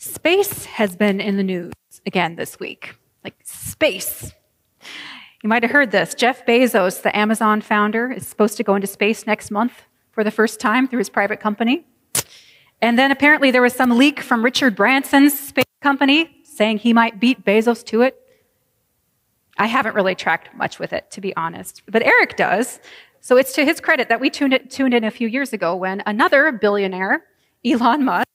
Space has been in the news again this week. Like, space. You might have heard this. Jeff Bezos, the Amazon founder, is supposed to go into space next month for the first time through his private company. And then apparently there was some leak from Richard Branson's space company saying he might beat Bezos to it. I haven't really tracked much with it, to be honest. But Eric does. So it's to his credit that we tuned, it, tuned in a few years ago when another billionaire, Elon Musk,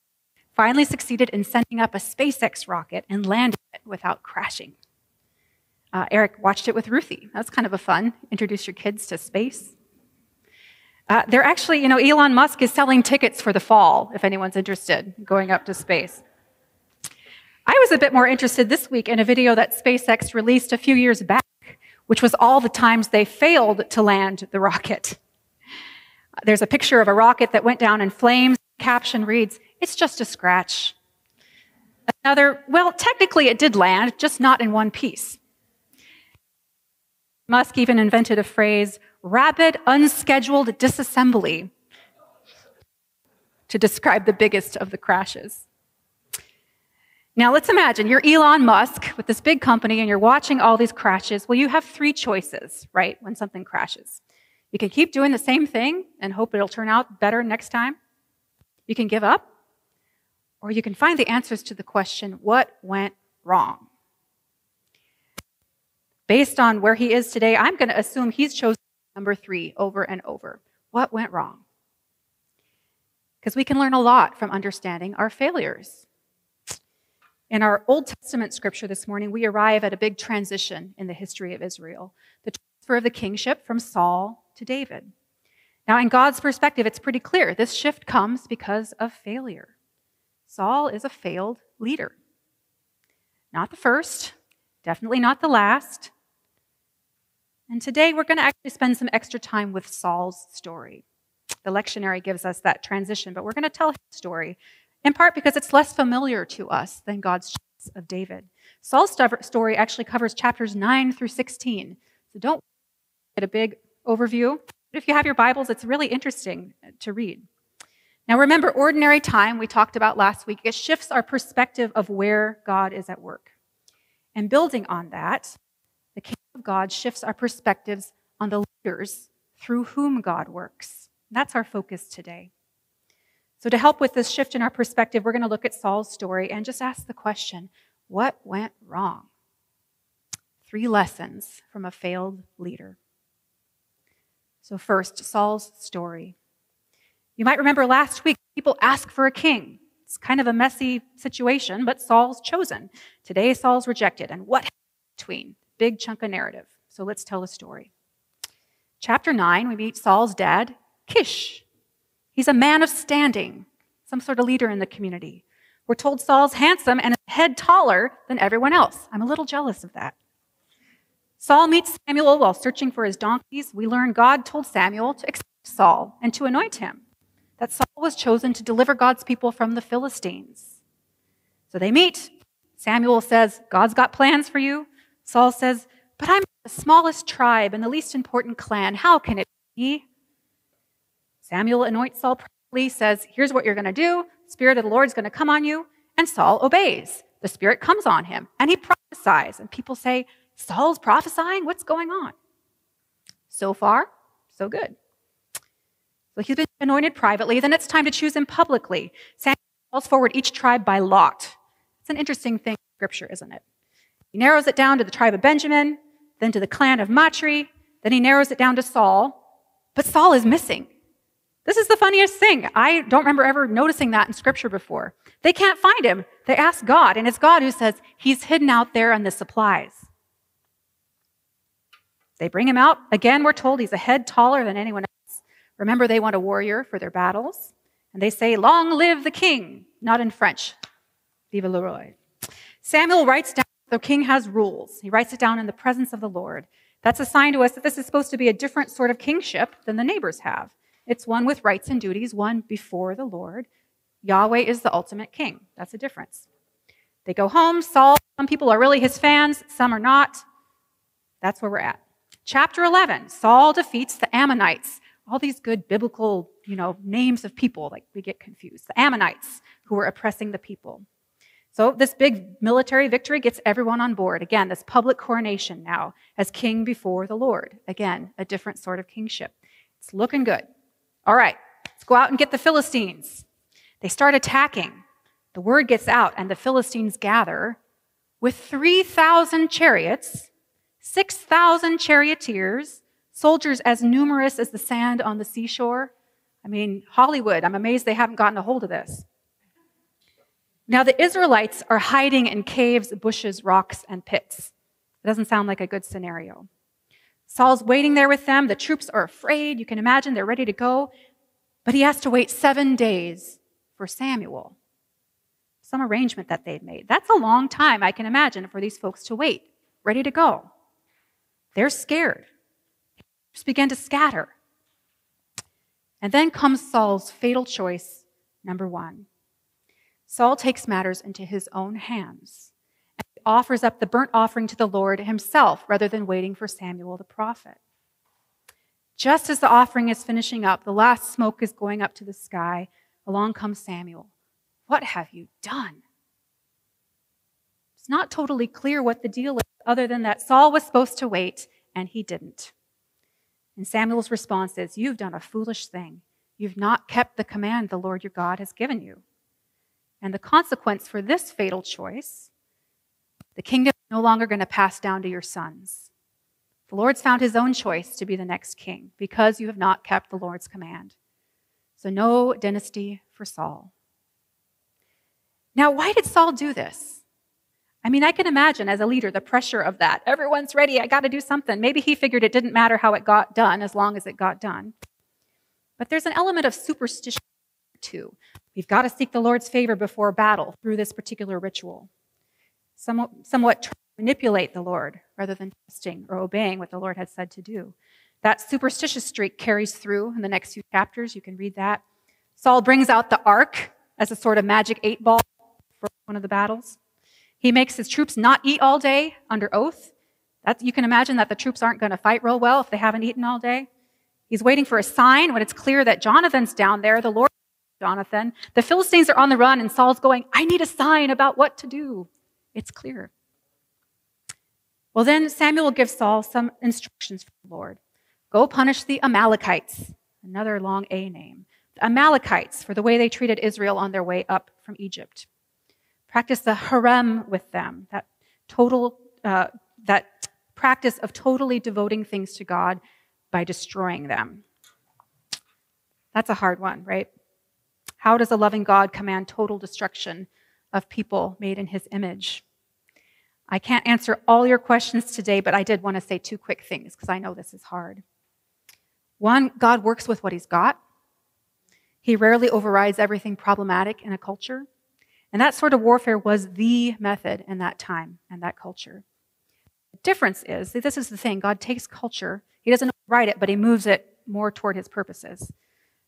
finally succeeded in sending up a SpaceX rocket and landing it without crashing. Uh, Eric watched it with Ruthie. That's kind of a fun. Introduce your kids to space. Uh, they're actually, you know, Elon Musk is selling tickets for the fall, if anyone's interested, going up to space. I was a bit more interested this week in a video that SpaceX released a few years back, which was all the times they failed to land the rocket. There's a picture of a rocket that went down in flames. The caption reads, it's just a scratch. Another, well, technically it did land, just not in one piece. Musk even invented a phrase, rapid, unscheduled disassembly, to describe the biggest of the crashes. Now let's imagine you're Elon Musk with this big company and you're watching all these crashes. Well, you have three choices, right, when something crashes. You can keep doing the same thing and hope it'll turn out better next time. You can give up, or you can find the answers to the question, what went wrong? Based on where he is today, I'm going to assume he's chosen number three over and over. What went wrong? Because we can learn a lot from understanding our failures. In our Old Testament scripture this morning, we arrive at a big transition in the history of Israel the transfer of the kingship from Saul to David. Now, in God's perspective, it's pretty clear this shift comes because of failure. Saul is a failed leader. Not the first, definitely not the last. And today we're going to actually spend some extra time with Saul's story. The lectionary gives us that transition, but we're going to tell his story, in part because it's less familiar to us than God's choice of David. Saul's story actually covers chapters 9 through 16. So don't get a big overview. But if you have your Bibles, it's really interesting to read. Now, remember, ordinary time we talked about last week, it shifts our perspective of where God is at work. And building on that, the kingdom of God shifts our perspectives on the leaders through whom God works. That's our focus today. So, to help with this shift in our perspective, we're going to look at Saul's story and just ask the question what went wrong? Three lessons from a failed leader. So, first, Saul's story. You might remember last week, people ask for a king. It's kind of a messy situation, but Saul's chosen. Today, Saul's rejected. And what between? Big chunk of narrative. So let's tell the story. Chapter 9, we meet Saul's dad, Kish. He's a man of standing, some sort of leader in the community. We're told Saul's handsome and a head taller than everyone else. I'm a little jealous of that. Saul meets Samuel while searching for his donkeys. We learn God told Samuel to accept Saul and to anoint him that Saul was chosen to deliver God's people from the Philistines. So they meet. Samuel says, God's got plans for you. Saul says, But I'm the smallest tribe and the least important clan. How can it be? Samuel anoints Saul properly, says, Here's what you're going to do. Spirit of the Lord is going to come on you. And Saul obeys. The Spirit comes on him and he prophesies. And people say, Saul's prophesying? What's going on? So far, so good. So he's been anointed privately, then it's time to choose him publicly. Samuel calls forward each tribe by lot. It's an interesting thing in scripture, isn't it? He narrows it down to the tribe of Benjamin, then to the clan of Matri, then he narrows it down to Saul. But Saul is missing. This is the funniest thing. I don't remember ever noticing that in scripture before. They can't find him. They ask God, and it's God who says, He's hidden out there on the supplies. They bring him out. Again, we're told he's a head taller than anyone Remember, they want a warrior for their battles. And they say, Long live the king, not in French. Vive le roi. Samuel writes down the king has rules. He writes it down in the presence of the Lord. That's a sign to us that this is supposed to be a different sort of kingship than the neighbors have. It's one with rights and duties, one before the Lord. Yahweh is the ultimate king. That's a difference. They go home. Saul, some people are really his fans, some are not. That's where we're at. Chapter 11 Saul defeats the Ammonites all these good biblical, you know, names of people, like we get confused. The Ammonites who were oppressing the people. So, this big military victory gets everyone on board. Again, this public coronation now as king before the Lord. Again, a different sort of kingship. It's looking good. All right, let's go out and get the Philistines. They start attacking. The word gets out, and the Philistines gather with 3,000 chariots, 6,000 charioteers, soldiers as numerous as the sand on the seashore. I mean, Hollywood, I'm amazed they haven't gotten a hold of this. Now, the Israelites are hiding in caves, bushes, rocks, and pits. It doesn't sound like a good scenario. Saul's waiting there with them. The troops are afraid. You can imagine they're ready to go. But he has to wait seven days for Samuel. Some arrangement that they've made. That's a long time, I can imagine, for these folks to wait, ready to go. They're scared. Just begin to scatter. And then comes Saul's fatal choice, number one. Saul takes matters into his own hands and offers up the burnt offering to the Lord himself rather than waiting for Samuel the prophet. Just as the offering is finishing up, the last smoke is going up to the sky, along comes Samuel. What have you done? It's not totally clear what the deal is, other than that Saul was supposed to wait and he didn't. And Samuel's response is, You've done a foolish thing. You've not kept the command the Lord your God has given you. And the consequence for this fatal choice, the kingdom is no longer going to pass down to your sons. The Lord's found his own choice to be the next king because you have not kept the Lord's command. So, no dynasty for Saul. Now, why did Saul do this? I mean, I can imagine as a leader the pressure of that. Everyone's ready, I got to do something. Maybe he figured it didn't matter how it got done as long as it got done. But there's an element of superstition too. We've got to seek the Lord's favor before battle through this particular ritual. Somewhat, somewhat manipulate the Lord rather than trusting or obeying what the Lord had said to do. That superstitious streak carries through in the next few chapters. You can read that. Saul brings out the ark as a sort of magic eight ball for one of the battles. He makes his troops not eat all day under oath. You can imagine that the troops aren't going to fight real well if they haven't eaten all day. He's waiting for a sign when it's clear that Jonathan's down there. The Lord Jonathan. The Philistines are on the run, and Saul's going, I need a sign about what to do. It's clear. Well, then Samuel gives Saul some instructions from the Lord Go punish the Amalekites, another long A name. The Amalekites, for the way they treated Israel on their way up from Egypt. Practice the herem with them, that total, uh, that practice of totally devoting things to God by destroying them. That's a hard one, right? How does a loving God command total destruction of people made in his image? I can't answer all your questions today, but I did want to say two quick things because I know this is hard. One, God works with what he's got. He rarely overrides everything problematic in a culture. And that sort of warfare was the method in that time and that culture. The difference is this is the thing God takes culture, he doesn't override it, but he moves it more toward his purposes.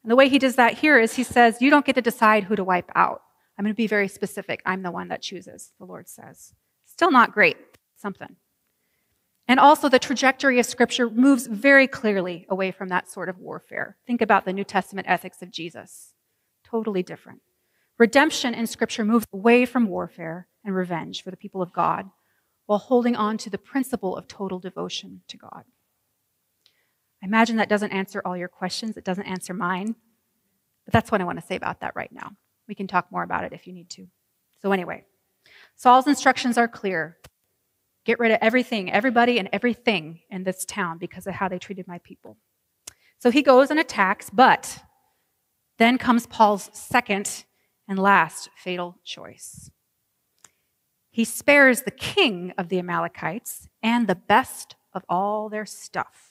And the way he does that here is he says, You don't get to decide who to wipe out. I'm going to be very specific. I'm the one that chooses, the Lord says. Still not great, something. And also, the trajectory of Scripture moves very clearly away from that sort of warfare. Think about the New Testament ethics of Jesus. Totally different. Redemption in Scripture moves away from warfare and revenge for the people of God while holding on to the principle of total devotion to God. I imagine that doesn't answer all your questions. It doesn't answer mine. But that's what I want to say about that right now. We can talk more about it if you need to. So, anyway, Saul's instructions are clear get rid of everything, everybody, and everything in this town because of how they treated my people. So he goes and attacks, but then comes Paul's second and last fatal choice. He spares the king of the Amalekites and the best of all their stuff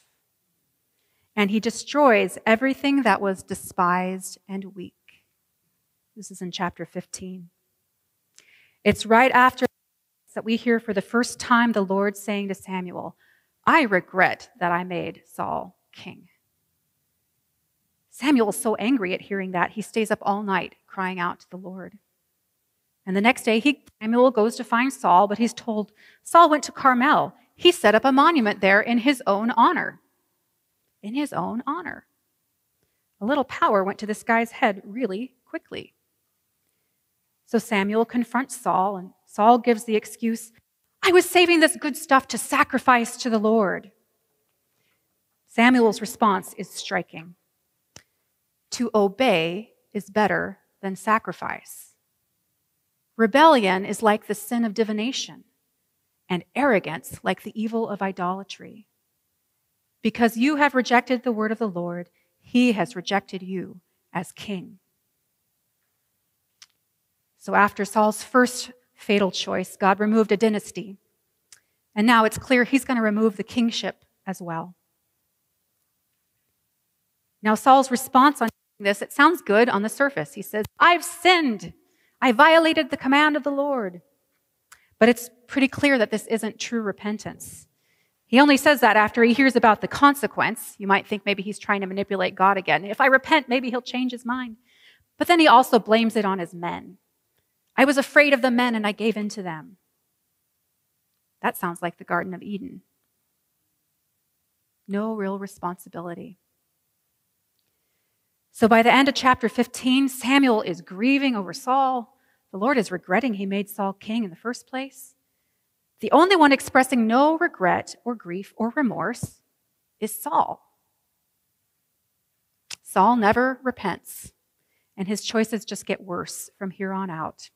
and he destroys everything that was despised and weak. This is in chapter 15. It's right after that we hear for the first time the Lord saying to Samuel, I regret that I made Saul king. Samuel is so angry at hearing that, he stays up all night crying out to the Lord. And the next day, he, Samuel goes to find Saul, but he's told Saul went to Carmel. He set up a monument there in his own honor in his own honor. A little power went to this guy's head really quickly. So Samuel confronts Saul, and Saul gives the excuse I was saving this good stuff to sacrifice to the Lord. Samuel's response is striking. To obey is better than sacrifice. Rebellion is like the sin of divination, and arrogance like the evil of idolatry. Because you have rejected the word of the Lord, he has rejected you as king. So, after Saul's first fatal choice, God removed a dynasty. And now it's clear he's going to remove the kingship as well. Now, Saul's response on this, it sounds good on the surface. He says, I've sinned. I violated the command of the Lord. But it's pretty clear that this isn't true repentance. He only says that after he hears about the consequence. You might think maybe he's trying to manipulate God again. If I repent, maybe he'll change his mind. But then he also blames it on his men. I was afraid of the men and I gave in to them. That sounds like the Garden of Eden. No real responsibility. So by the end of chapter 15, Samuel is grieving over Saul. The Lord is regretting he made Saul king in the first place. The only one expressing no regret or grief or remorse is Saul. Saul never repents, and his choices just get worse from here on out.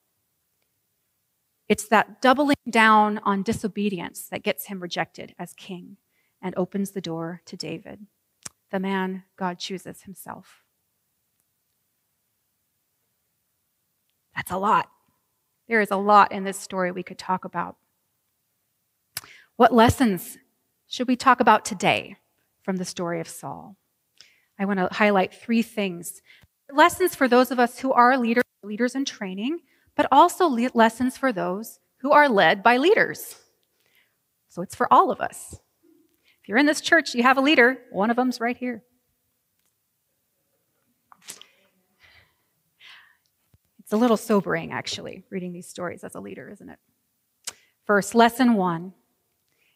It's that doubling down on disobedience that gets him rejected as king and opens the door to David, the man God chooses himself. That's a lot. There is a lot in this story we could talk about. What lessons should we talk about today from the story of Saul? I want to highlight three things. Lessons for those of us who are leaders, leaders in training, but also lessons for those who are led by leaders. So it's for all of us. If you're in this church, you have a leader, one of them's right here. It's a little sobering, actually, reading these stories as a leader, isn't it? First, lesson one.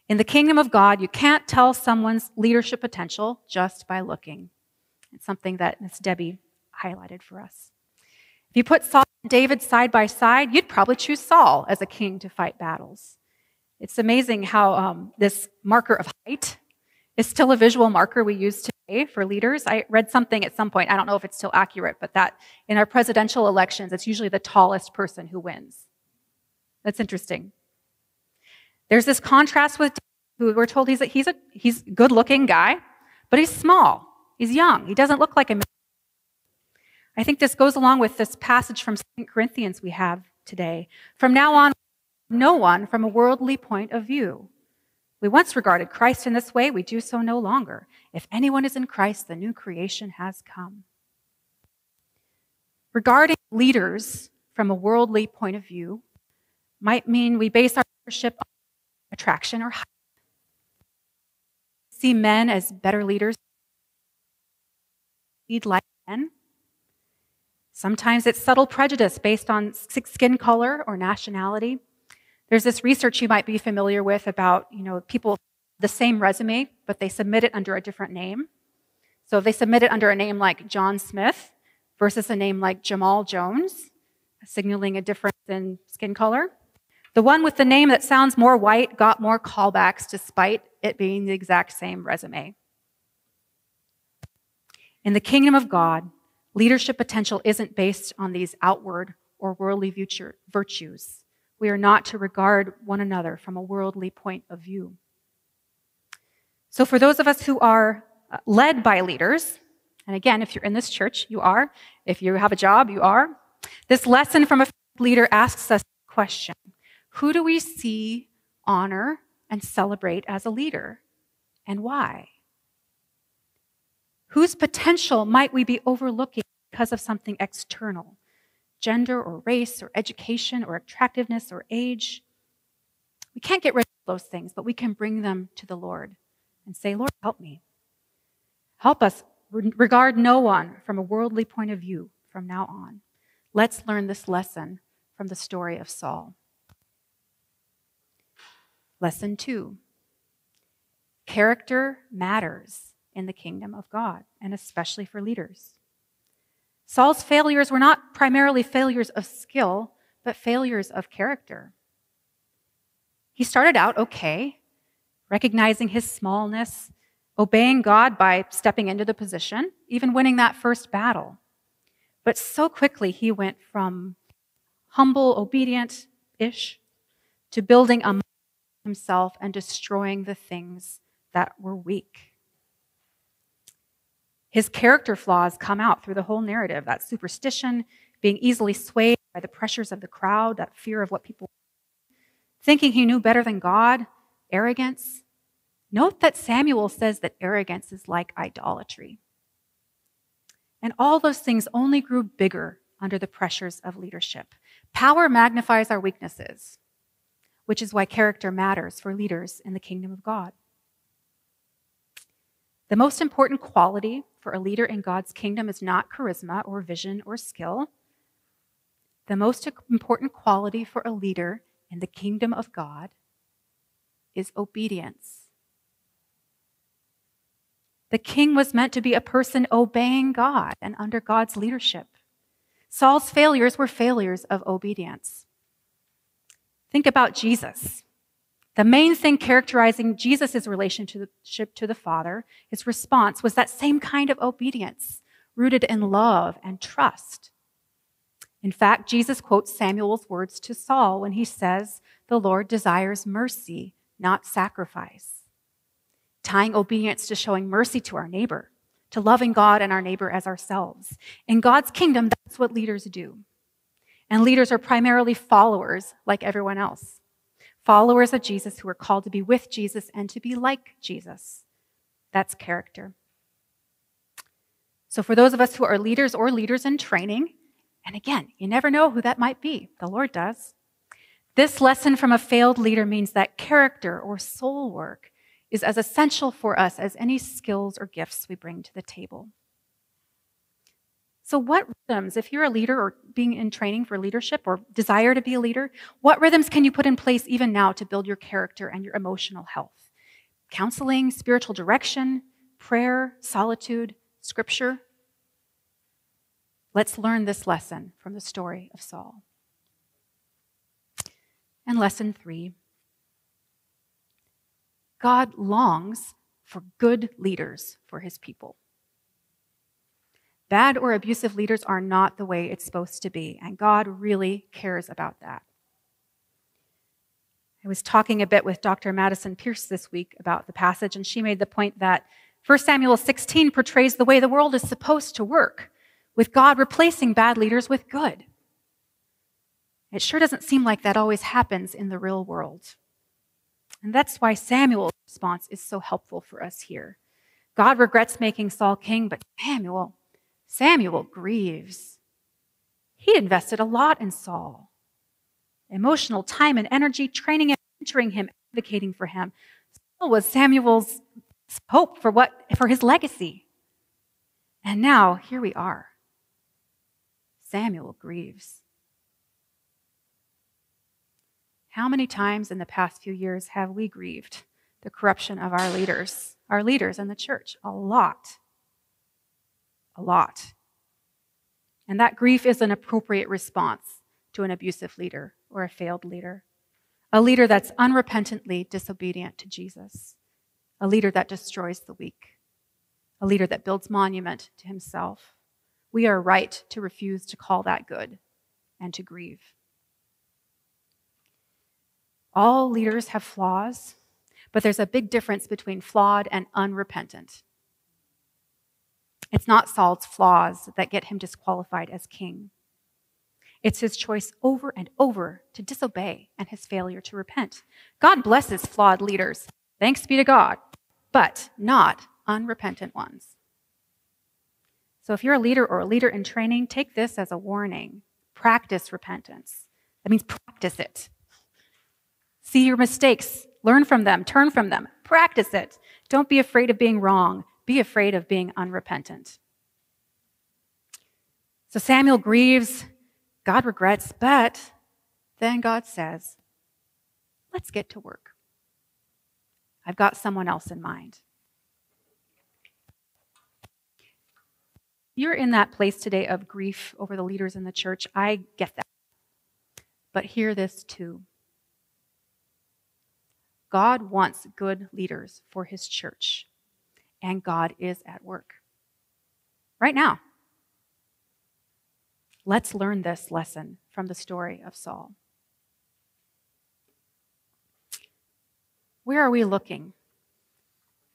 In the kingdom of God, you can't tell someone's leadership potential just by looking. It's something that Miss Debbie highlighted for us. If you put Saul and David side by side, you'd probably choose Saul as a king to fight battles. It's amazing how um, this marker of height is still a visual marker we use today for leaders. I read something at some point, I don't know if it's still accurate, but that in our presidential elections, it's usually the tallest person who wins. That's interesting. There's this contrast with who we're told he's a, he's a he's good looking guy, but he's small. He's young. He doesn't look like a I think this goes along with this passage from 2 Corinthians we have today. From now on, no one from a worldly point of view. We once regarded Christ in this way, we do so no longer. If anyone is in Christ, the new creation has come. Regarding leaders from a worldly point of view might mean we base our leadership on attraction or height. See men as better leaders, lead like men Sometimes it's subtle prejudice based on skin color or nationality. There's this research you might be familiar with about, you know, people the same resume, but they submit it under a different name. So if they submit it under a name like John Smith versus a name like Jamal Jones, signaling a difference in skin color. The one with the name that sounds more white got more callbacks despite it being the exact same resume. In the kingdom of God, Leadership potential isn't based on these outward or worldly virtues. We are not to regard one another from a worldly point of view. So, for those of us who are uh, led by leaders, and again, if you're in this church, you are. If you have a job, you are. This lesson from a leader asks us a question Who do we see, honor, and celebrate as a leader, and why? Whose potential might we be overlooking because of something external? Gender or race or education or attractiveness or age? We can't get rid of those things, but we can bring them to the Lord and say, Lord, help me. Help us regard no one from a worldly point of view from now on. Let's learn this lesson from the story of Saul. Lesson two character matters in the kingdom of God, and especially for leaders. Saul's failures were not primarily failures of skill, but failures of character. He started out okay, recognizing his smallness, obeying God by stepping into the position, even winning that first battle. But so quickly he went from humble, obedient ish to building a himself and destroying the things that were weak. His character flaws come out through the whole narrative that superstition, being easily swayed by the pressures of the crowd, that fear of what people thinking he knew better than God, arrogance. Note that Samuel says that arrogance is like idolatry. And all those things only grew bigger under the pressures of leadership. Power magnifies our weaknesses, which is why character matters for leaders in the kingdom of God. The most important quality for a leader in God's kingdom is not charisma or vision or skill. The most important quality for a leader in the kingdom of God is obedience. The king was meant to be a person obeying God and under God's leadership. Saul's failures were failures of obedience. Think about Jesus. The main thing characterizing Jesus' relationship to the Father, his response, was that same kind of obedience, rooted in love and trust. In fact, Jesus quotes Samuel's words to Saul when he says, The Lord desires mercy, not sacrifice tying obedience to showing mercy to our neighbor, to loving God and our neighbor as ourselves. In God's kingdom, that's what leaders do. And leaders are primarily followers like everyone else. Followers of Jesus who are called to be with Jesus and to be like Jesus. That's character. So, for those of us who are leaders or leaders in training, and again, you never know who that might be, the Lord does. This lesson from a failed leader means that character or soul work is as essential for us as any skills or gifts we bring to the table. So, what rhythms, if you're a leader or being in training for leadership or desire to be a leader, what rhythms can you put in place even now to build your character and your emotional health? Counseling, spiritual direction, prayer, solitude, scripture? Let's learn this lesson from the story of Saul. And lesson three God longs for good leaders for his people. Bad or abusive leaders are not the way it's supposed to be, and God really cares about that. I was talking a bit with Dr. Madison Pierce this week about the passage, and she made the point that 1 Samuel 16 portrays the way the world is supposed to work, with God replacing bad leaders with good. It sure doesn't seem like that always happens in the real world. And that's why Samuel's response is so helpful for us here. God regrets making Saul king, but Samuel, Samuel grieves. He invested a lot in Saul emotional time and energy, training and mentoring him, advocating for him. Saul was Samuel's hope for what for his legacy. And now here we are. Samuel grieves. How many times in the past few years have we grieved the corruption of our leaders, our leaders in the church? A lot. A lot. And that grief is an appropriate response to an abusive leader or a failed leader. A leader that's unrepentantly disobedient to Jesus. A leader that destroys the weak. A leader that builds monument to himself. We are right to refuse to call that good and to grieve. All leaders have flaws, but there's a big difference between flawed and unrepentant. It's not Saul's flaws that get him disqualified as king. It's his choice over and over to disobey and his failure to repent. God blesses flawed leaders, thanks be to God, but not unrepentant ones. So if you're a leader or a leader in training, take this as a warning. Practice repentance. That means practice it. See your mistakes, learn from them, turn from them, practice it. Don't be afraid of being wrong, be afraid of being unrepentant. So Samuel grieves, God regrets, but then God says, Let's get to work. I've got someone else in mind. You're in that place today of grief over the leaders in the church. I get that. But hear this too God wants good leaders for his church, and God is at work right now. Let's learn this lesson from the story of Saul. Where are we looking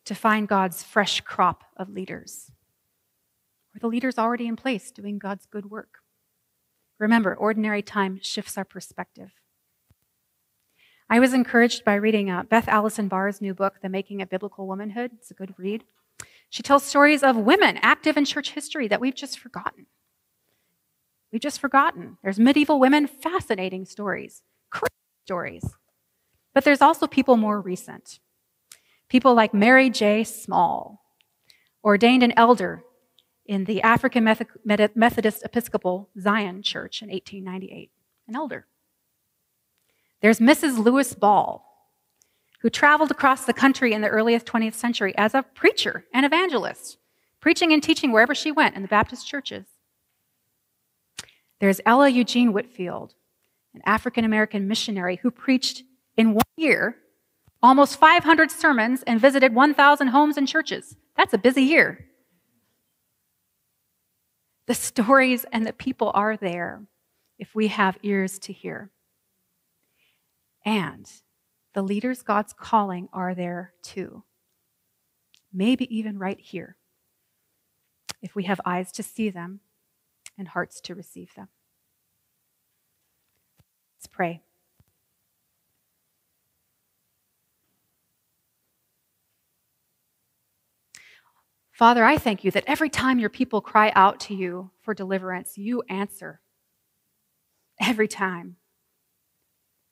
to find God's fresh crop of leaders? Are the leaders already in place doing God's good work? Remember, ordinary time shifts our perspective. I was encouraged by reading uh, Beth Allison Barr's new book, The Making of Biblical Womanhood. It's a good read. She tells stories of women active in church history that we've just forgotten. We've just forgotten. There's medieval women, fascinating stories, crazy stories. But there's also people more recent. People like Mary J. Small, ordained an elder in the African Methodist Episcopal Zion Church in 1898, an elder. There's Mrs. Lewis Ball, who traveled across the country in the earliest 20th century as a preacher and evangelist, preaching and teaching wherever she went in the Baptist churches. There's Ella Eugene Whitfield, an African American missionary who preached in one year almost 500 sermons and visited 1,000 homes and churches. That's a busy year. The stories and the people are there if we have ears to hear. And the leaders God's calling are there too. Maybe even right here, if we have eyes to see them and hearts to receive them. Let's pray. Father, I thank you that every time your people cry out to you for deliverance, you answer. Every time.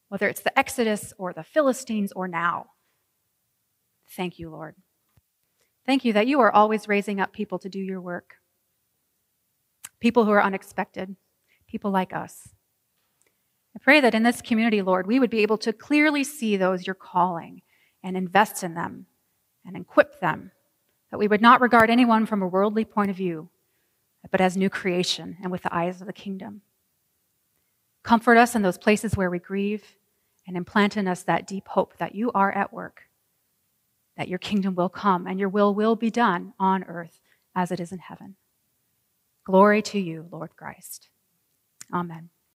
Whether it's the Exodus or the Philistines or now. Thank you, Lord. Thank you that you are always raising up people to do your work. People who are unexpected, people like us. I pray that in this community, Lord, we would be able to clearly see those you're calling and invest in them and equip them that we would not regard anyone from a worldly point of view, but as new creation and with the eyes of the kingdom. Comfort us in those places where we grieve and implant in us that deep hope that you are at work, that your kingdom will come and your will will be done on earth as it is in heaven. Glory to you, Lord Christ. Amen.